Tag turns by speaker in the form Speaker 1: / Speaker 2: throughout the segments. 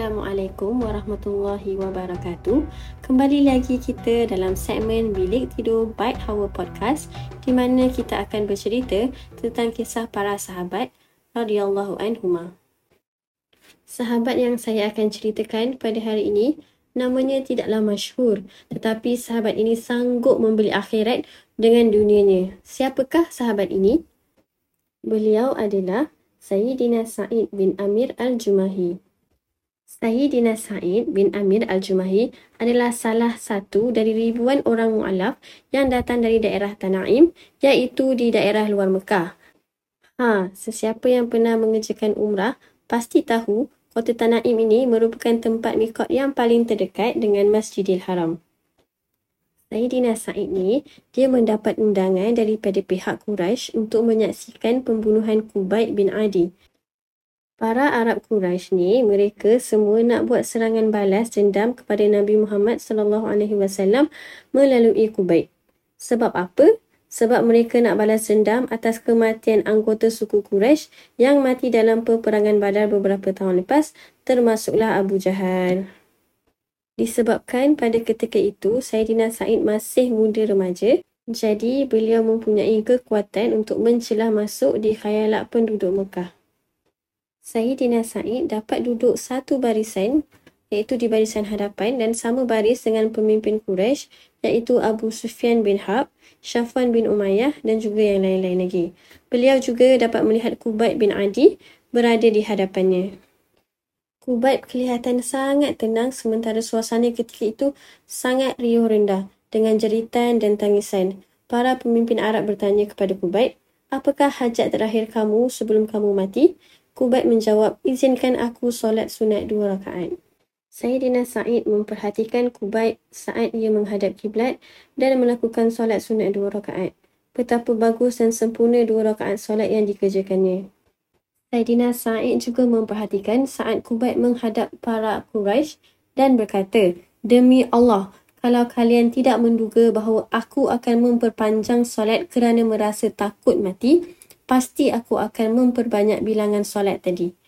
Speaker 1: Assalamualaikum warahmatullahi wabarakatuh. Kembali lagi kita dalam segmen Bilik Tidur Bite Hour Podcast di mana kita akan bercerita tentang kisah para sahabat radhiyallahu anhuma. Sahabat yang saya akan ceritakan pada hari ini namanya tidaklah masyhur tetapi sahabat ini sanggup membeli akhirat dengan dunianya. Siapakah sahabat ini? Beliau adalah Sayyidina Sa'id bin Amir Al-Jumahi. Sayyidina Sa'id bin Amir Al-Jumahi adalah salah satu dari ribuan orang mu'alaf yang datang dari daerah Tanaim iaitu di daerah luar Mekah. Ha, sesiapa yang pernah mengerjakan umrah pasti tahu kota Tanaim ini merupakan tempat mikot yang paling terdekat dengan Masjidil Haram. Sayyidina Sa'id ni, dia mendapat undangan daripada pihak Quraisy untuk menyaksikan pembunuhan Kubaid bin Adi Para Arab Quraisy ni mereka semua nak buat serangan balas dendam kepada Nabi Muhammad sallallahu alaihi wasallam melalui Kubayt. Sebab apa? Sebab mereka nak balas dendam atas kematian anggota suku Quraisy yang mati dalam peperangan Badar beberapa tahun lepas termasuklah Abu Jahal. Disebabkan pada ketika itu Sayyidina Said masih muda remaja jadi beliau mempunyai kekuatan untuk mencelah masuk di khayalak penduduk Mekah. Sayyidina Sa'id dapat duduk satu barisan iaitu di barisan hadapan dan sama baris dengan pemimpin Quraisy iaitu Abu Sufyan bin Harb, Syafwan bin Umayyah dan juga yang lain-lain lagi. Beliau juga dapat melihat Kubaid bin Adi berada di hadapannya. Kubaid kelihatan sangat tenang sementara suasana ketika itu sangat riuh rendah dengan jeritan dan tangisan. Para pemimpin Arab bertanya kepada Kubaid, apakah hajat terakhir kamu sebelum kamu mati? Kubat menjawab, izinkan aku solat sunat dua rakaat. Sayyidina Sa'id memperhatikan Kubat saat ia menghadap kiblat dan melakukan solat sunat dua rakaat. Betapa bagus dan sempurna dua rakaat solat yang dikerjakannya. Sayyidina Sa'id juga memperhatikan saat Kubat menghadap para Quraisy dan berkata, Demi Allah, kalau kalian tidak menduga bahawa aku akan memperpanjang solat kerana merasa takut mati, pasti aku akan memperbanyak bilangan solat tadi.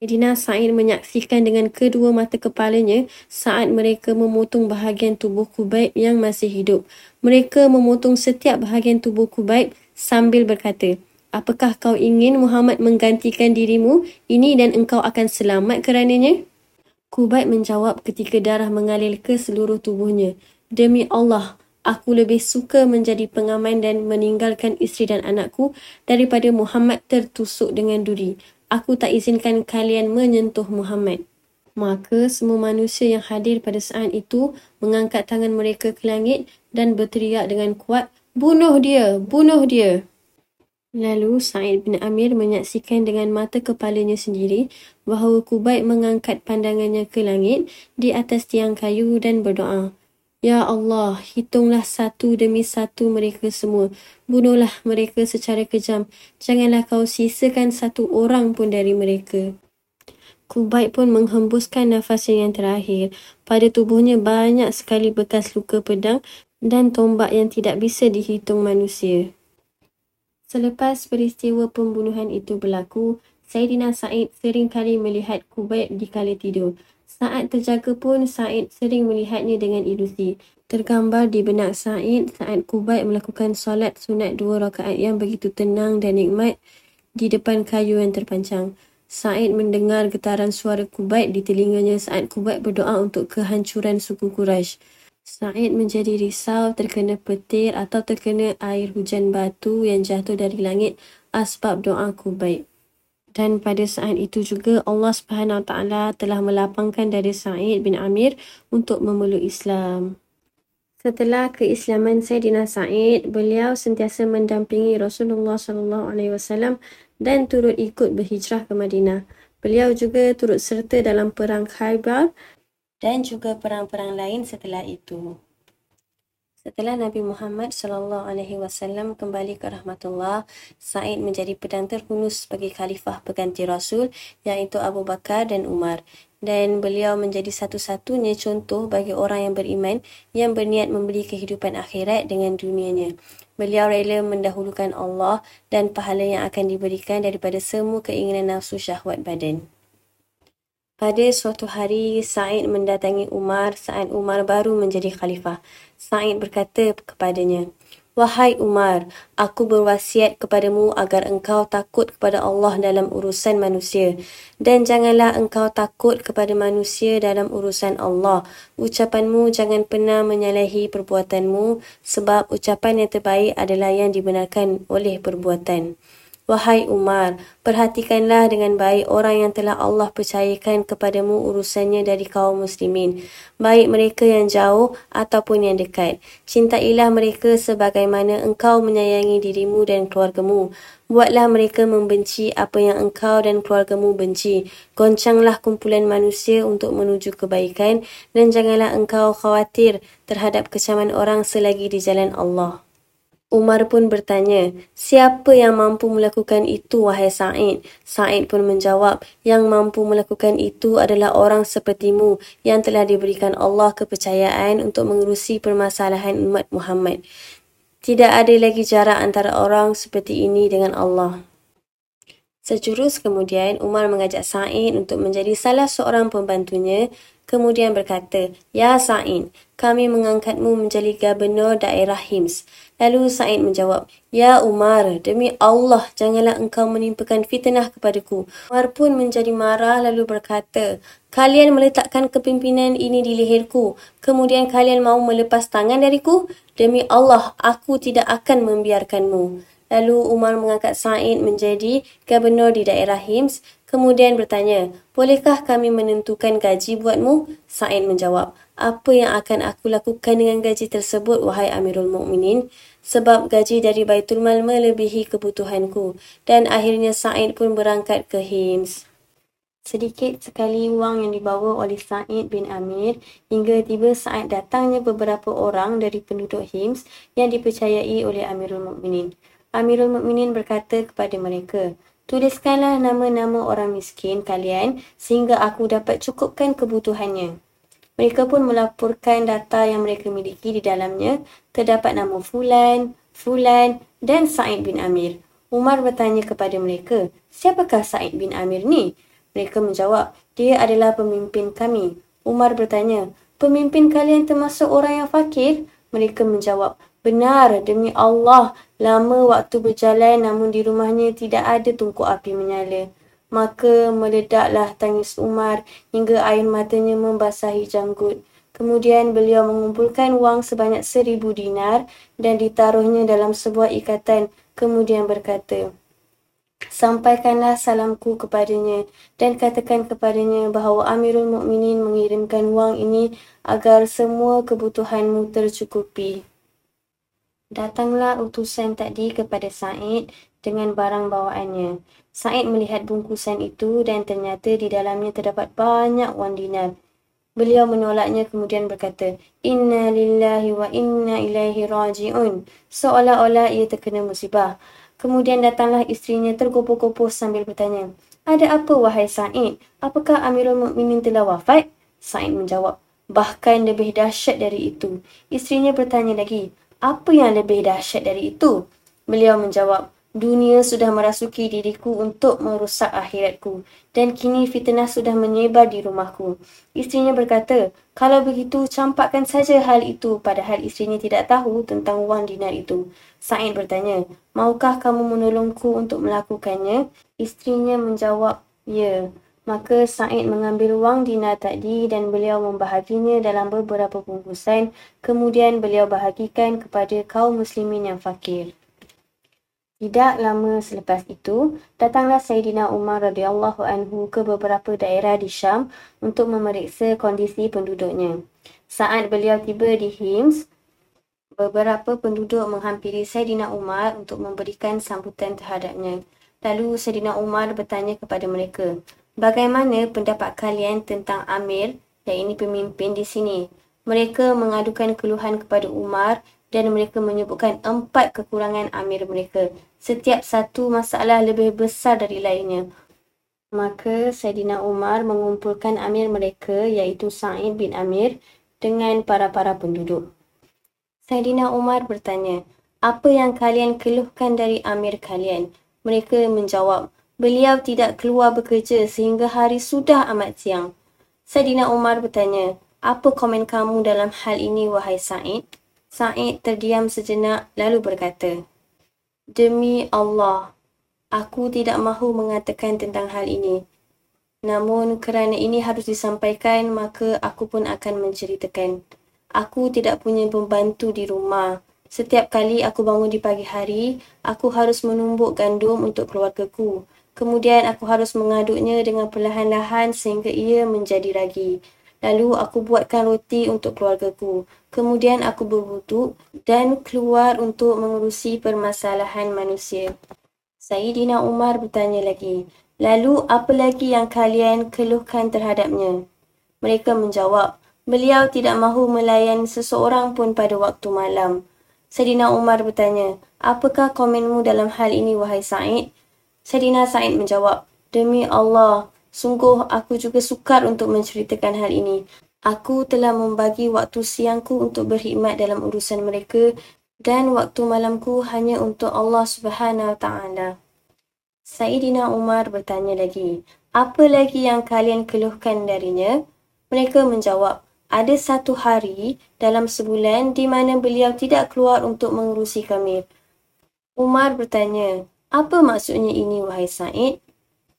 Speaker 1: Edina Sa'id menyaksikan dengan kedua mata kepalanya saat mereka memotong bahagian tubuh Kubaib yang masih hidup. Mereka memotong setiap bahagian tubuh Kubaib sambil berkata, Apakah kau ingin Muhammad menggantikan dirimu ini dan engkau akan selamat kerananya? Kubaib menjawab ketika darah mengalir ke seluruh tubuhnya. Demi Allah, Aku lebih suka menjadi pengaman dan meninggalkan isteri dan anakku daripada Muhammad tertusuk dengan duri. Aku tak izinkan kalian menyentuh Muhammad. Maka semua manusia yang hadir pada saat itu mengangkat tangan mereka ke langit dan berteriak dengan kuat, Bunuh dia! Bunuh dia! Lalu Sa'id bin Amir menyaksikan dengan mata kepalanya sendiri bahawa Kubaid mengangkat pandangannya ke langit di atas tiang kayu dan berdoa. Ya Allah, hitunglah satu demi satu mereka semua. Bunuhlah mereka secara kejam. Janganlah kau sisakan satu orang pun dari mereka. Kubaik pun menghembuskan nafasnya yang terakhir. Pada tubuhnya banyak sekali bekas luka pedang dan tombak yang tidak bisa dihitung manusia. Selepas peristiwa pembunuhan itu berlaku, Sayyidina Said sering kali melihat Kubaik di kala tidur. Saat terjaga pun Said sering melihatnya dengan ilusi. Tergambar di benak Said saat Kubat melakukan solat sunat dua rakaat yang begitu tenang dan nikmat di depan kayu yang terpancang. Said mendengar getaran suara Kubat di telinganya saat Kubat berdoa untuk kehancuran suku Quraisy. Said menjadi risau terkena petir atau terkena air hujan batu yang jatuh dari langit asbab doa Kubat. Dan pada saat itu juga Allah Subhanahu Taala telah melapangkan dari Sa'id bin Amir untuk memeluk Islam. Setelah keislaman Sayyidina Sa'id, beliau sentiasa mendampingi Rasulullah sallallahu alaihi wasallam dan turut ikut berhijrah ke Madinah. Beliau juga turut serta dalam perang Khaybar dan juga perang-perang lain setelah itu. Setelah Nabi Muhammad sallallahu alaihi wasallam kembali ke rahmatullah, Sa'id menjadi pedang terhunus sebagai khalifah pengganti Rasul iaitu Abu Bakar dan Umar dan beliau menjadi satu-satunya contoh bagi orang yang beriman yang berniat membeli kehidupan akhirat dengan dunianya. Beliau rela mendahulukan Allah dan pahala yang akan diberikan daripada semua keinginan nafsu syahwat badan. Pada suatu hari, Sa'id mendatangi Umar saat Umar baru menjadi khalifah. Sa'id berkata kepadanya, Wahai Umar, aku berwasiat kepadamu agar engkau takut kepada Allah dalam urusan manusia dan janganlah engkau takut kepada manusia dalam urusan Allah. Ucapanmu jangan pernah menyalahi perbuatanmu sebab ucapan yang terbaik adalah yang dibenarkan oleh perbuatan. Wahai Umar, perhatikanlah dengan baik orang yang telah Allah percayakan kepadamu urusannya dari kaum muslimin, baik mereka yang jauh ataupun yang dekat. Cintailah mereka sebagaimana engkau menyayangi dirimu dan keluargamu. Buatlah mereka membenci apa yang engkau dan keluargamu benci. Goncanglah kumpulan manusia untuk menuju kebaikan dan janganlah engkau khawatir terhadap kecaman orang selagi di jalan Allah. Umar pun bertanya, siapa yang mampu melakukan itu wahai Sa'id? Sa'id pun menjawab, yang mampu melakukan itu adalah orang sepertimu yang telah diberikan Allah kepercayaan untuk mengurusi permasalahan umat Muhammad. Tidak ada lagi jarak antara orang seperti ini dengan Allah. Sejurus kemudian, Umar mengajak Sa'id untuk menjadi salah seorang pembantunya kemudian berkata, Ya Sa'id, kami mengangkatmu menjadi gubernur daerah Hims. Lalu Sa'id menjawab, Ya Umar, demi Allah, janganlah engkau menimpakan fitnah kepadaku. Umar pun menjadi marah lalu berkata, Kalian meletakkan kepimpinan ini di leherku, kemudian kalian mahu melepas tangan dariku? Demi Allah, aku tidak akan membiarkanmu. Lalu Umar mengangkat Sa'id menjadi gubernur di daerah Hims Kemudian bertanya, bolehkah kami menentukan gaji buatmu? Sa'id menjawab, apa yang akan aku lakukan dengan gaji tersebut, wahai Amirul Mukminin? Sebab gaji dari Baitul Mal melebihi kebutuhanku. Dan akhirnya Sa'id pun berangkat ke Hims. Sedikit sekali wang yang dibawa oleh Sa'id bin Amir hingga tiba saat datangnya beberapa orang dari penduduk Hims yang dipercayai oleh Amirul Mukminin. Amirul Mukminin berkata kepada mereka, Tuliskanlah nama-nama orang miskin kalian sehingga aku dapat cukupkan kebutuhannya. Mereka pun melaporkan data yang mereka miliki di dalamnya. Terdapat nama Fulan, Fulan dan Sa'id bin Amir. Umar bertanya kepada mereka, siapakah Sa'id bin Amir ni? Mereka menjawab, dia adalah pemimpin kami. Umar bertanya, pemimpin kalian termasuk orang yang fakir? Mereka menjawab, Benar, demi Allah, lama waktu berjalan namun di rumahnya tidak ada tungku api menyala. Maka meledaklah tangis Umar hingga air matanya membasahi janggut. Kemudian beliau mengumpulkan wang sebanyak seribu dinar dan ditaruhnya dalam sebuah ikatan. Kemudian berkata, Sampaikanlah salamku kepadanya dan katakan kepadanya bahawa Amirul Mukminin mengirimkan wang ini agar semua kebutuhanmu tercukupi. Datanglah utusan tadi kepada Said dengan barang bawaannya. Said melihat bungkusan itu dan ternyata di dalamnya terdapat banyak wang dinar. Beliau menolaknya kemudian berkata, Inna lillahi wa inna ilaihi raji'un. Seolah-olah ia terkena musibah. Kemudian datanglah istrinya tergopoh-gopoh sambil bertanya, Ada apa wahai Said? Apakah Amirul Mukminin telah wafat? Said menjawab, Bahkan lebih dahsyat dari itu. Istrinya bertanya lagi, apa yang lebih dahsyat dari itu? Beliau menjawab, dunia sudah merasuki diriku untuk merusak akhiratku dan kini fitnah sudah menyebar di rumahku. Istrinya berkata, kalau begitu campakkan saja hal itu padahal istrinya tidak tahu tentang wang dinar itu. Sa'id bertanya, maukah kamu menolongku untuk melakukannya? Istrinya menjawab, ya. Maka Said mengambil wang dinar tadi dan beliau membahaginya dalam beberapa bungkusan. Kemudian beliau bahagikan kepada kaum muslimin yang fakir. Tidak lama selepas itu, datanglah Sayyidina Umar radhiyallahu anhu ke beberapa daerah di Syam untuk memeriksa kondisi penduduknya. Saat beliau tiba di Hims, beberapa penduduk menghampiri Sayyidina Umar untuk memberikan sambutan terhadapnya. Lalu Sayyidina Umar bertanya kepada mereka, Bagaimana pendapat kalian tentang Amir yang ini pemimpin di sini? Mereka mengadukan keluhan kepada Umar dan mereka menyebutkan empat kekurangan Amir mereka. Setiap satu masalah lebih besar dari lainnya. Maka Saidina Umar mengumpulkan Amir mereka iaitu Sa'id bin Amir dengan para-para penduduk. Saidina Umar bertanya, apa yang kalian keluhkan dari Amir kalian? Mereka menjawab, beliau tidak keluar bekerja sehingga hari sudah amat siang. Saidina Umar bertanya, apa komen kamu dalam hal ini wahai Sa'id? Sa'id terdiam sejenak lalu berkata, Demi Allah, aku tidak mahu mengatakan tentang hal ini. Namun kerana ini harus disampaikan, maka aku pun akan menceritakan. Aku tidak punya pembantu di rumah. Setiap kali aku bangun di pagi hari, aku harus menumbuk gandum untuk keluargaku. Kemudian aku harus mengaduknya dengan perlahan-lahan sehingga ia menjadi ragi. Lalu aku buatkan roti untuk keluargaku. Kemudian aku berwuduk dan keluar untuk mengurusi permasalahan manusia. Sayyidina Umar bertanya lagi, lalu apa lagi yang kalian keluhkan terhadapnya? Mereka menjawab, beliau tidak mahu melayan seseorang pun pada waktu malam. Sayyidina Umar bertanya, apakah komenmu dalam hal ini wahai Sa'id? Sayyidina Sa'id menjawab, Demi Allah, sungguh aku juga sukar untuk menceritakan hal ini. Aku telah membagi waktu siangku untuk berkhidmat dalam urusan mereka dan waktu malamku hanya untuk Allah Subhanahu Taala. Sayyidina Umar bertanya lagi, apa lagi yang kalian keluhkan darinya? Mereka menjawab, ada satu hari dalam sebulan di mana beliau tidak keluar untuk mengurusi kami. Umar bertanya, apa maksudnya ini, wahai Said?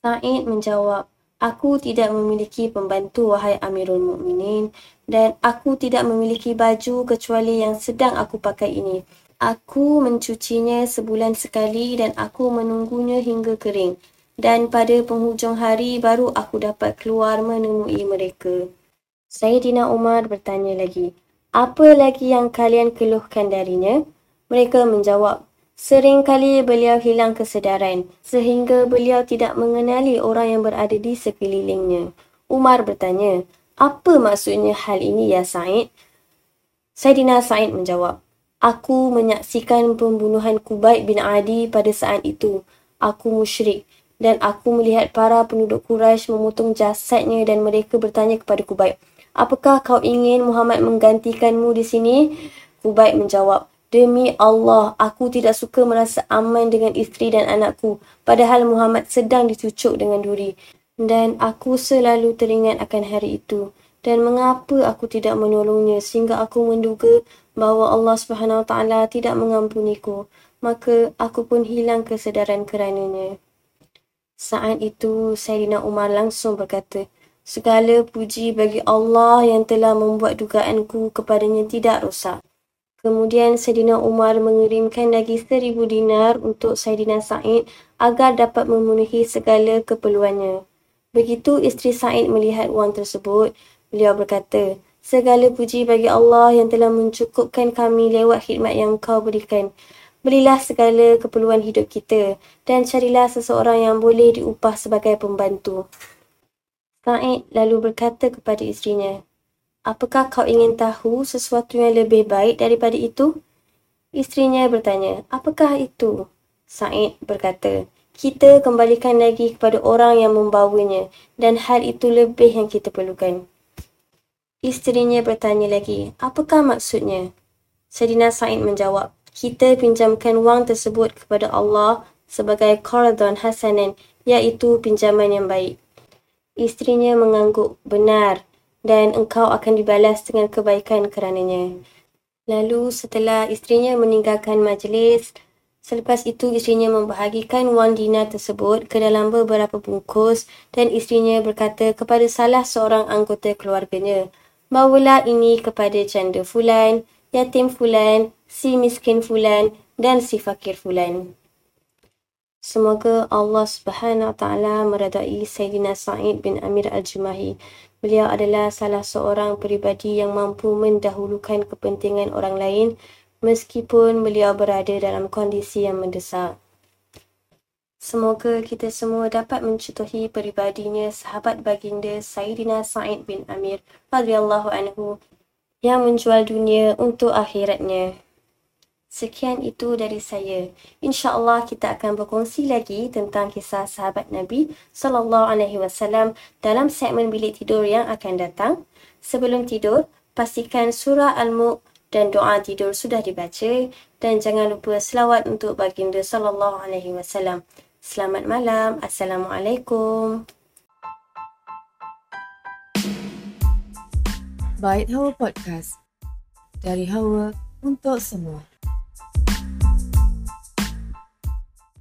Speaker 1: Said menjawab, Aku tidak memiliki pembantu, wahai Amirul Mukminin, dan aku tidak memiliki baju kecuali yang sedang aku pakai ini. Aku mencucinya sebulan sekali dan aku menunggunya hingga kering. Dan pada penghujung hari baru aku dapat keluar menemui mereka. Sayyidina Umar bertanya lagi, apa lagi yang kalian keluhkan darinya? Mereka menjawab, Sering kali beliau hilang kesedaran sehingga beliau tidak mengenali orang yang berada di sekelilingnya. Umar bertanya, apa maksudnya hal ini ya Said? Saidina Said menjawab, Aku menyaksikan pembunuhan Kubaid bin Adi pada saat itu. Aku musyrik dan aku melihat para penduduk Quraisy memotong jasadnya dan mereka bertanya kepada Kubaid, Apakah kau ingin Muhammad menggantikanmu di sini? Kubaid menjawab, Demi Allah, aku tidak suka merasa aman dengan isteri dan anakku padahal Muhammad sedang dicucuk dengan duri. Dan aku selalu teringat akan hari itu. Dan mengapa aku tidak menolongnya sehingga aku menduga bahawa Allah Subhanahu Taala tidak mengampuniku. Maka aku pun hilang kesedaran kerananya. Saat itu Sayyidina Umar langsung berkata, Segala puji bagi Allah yang telah membuat dugaanku kepadanya tidak rosak. Kemudian Saidina Umar mengirimkan lagi seribu dinar untuk Saidina Sa'id agar dapat memenuhi segala keperluannya. Begitu isteri Sa'id melihat wang tersebut, beliau berkata, Segala puji bagi Allah yang telah mencukupkan kami lewat khidmat yang kau berikan. Berilah segala keperluan hidup kita dan carilah seseorang yang boleh diupah sebagai pembantu. Sa'id lalu berkata kepada isterinya, Apakah kau ingin tahu sesuatu yang lebih baik daripada itu? Isterinya bertanya, apakah itu? Said berkata, kita kembalikan lagi kepada orang yang membawanya dan hal itu lebih yang kita perlukan. Isterinya bertanya lagi, apakah maksudnya? Sadina Said menjawab, kita pinjamkan wang tersebut kepada Allah sebagai qardhan hasanan, iaitu pinjaman yang baik. Isterinya mengangguk, benar, dan engkau akan dibalas dengan kebaikan kerananya. Lalu setelah isterinya meninggalkan majlis, selepas itu isterinya membahagikan wang dinar tersebut ke dalam beberapa bungkus dan isterinya berkata kepada salah seorang anggota keluarganya, bawalah ini kepada janda fulan, yatim fulan, si miskin fulan dan si fakir fulan. Semoga Allah Subhanahu Wa Taala meredai Sayyidina Sa'id bin Amir Al-Jumahi Beliau adalah salah seorang peribadi yang mampu mendahulukan kepentingan orang lain meskipun beliau berada dalam kondisi yang mendesak. Semoga kita semua dapat mencontohi peribadinya sahabat baginda Sayyidina Sa'id bin Amir radhiyallahu anhu yang menjual dunia untuk akhiratnya. Sekian itu dari saya. InsyaAllah kita akan berkongsi lagi tentang kisah sahabat Nabi Sallallahu Alaihi Wasallam dalam segmen bilik tidur yang akan datang. Sebelum tidur, pastikan surah Al-Mulk dan doa tidur sudah dibaca dan jangan lupa selawat untuk baginda Sallallahu Alaihi Wasallam. Selamat malam. Assalamualaikum.
Speaker 2: Baik Hawa Podcast. Dari Hawa untuk semua.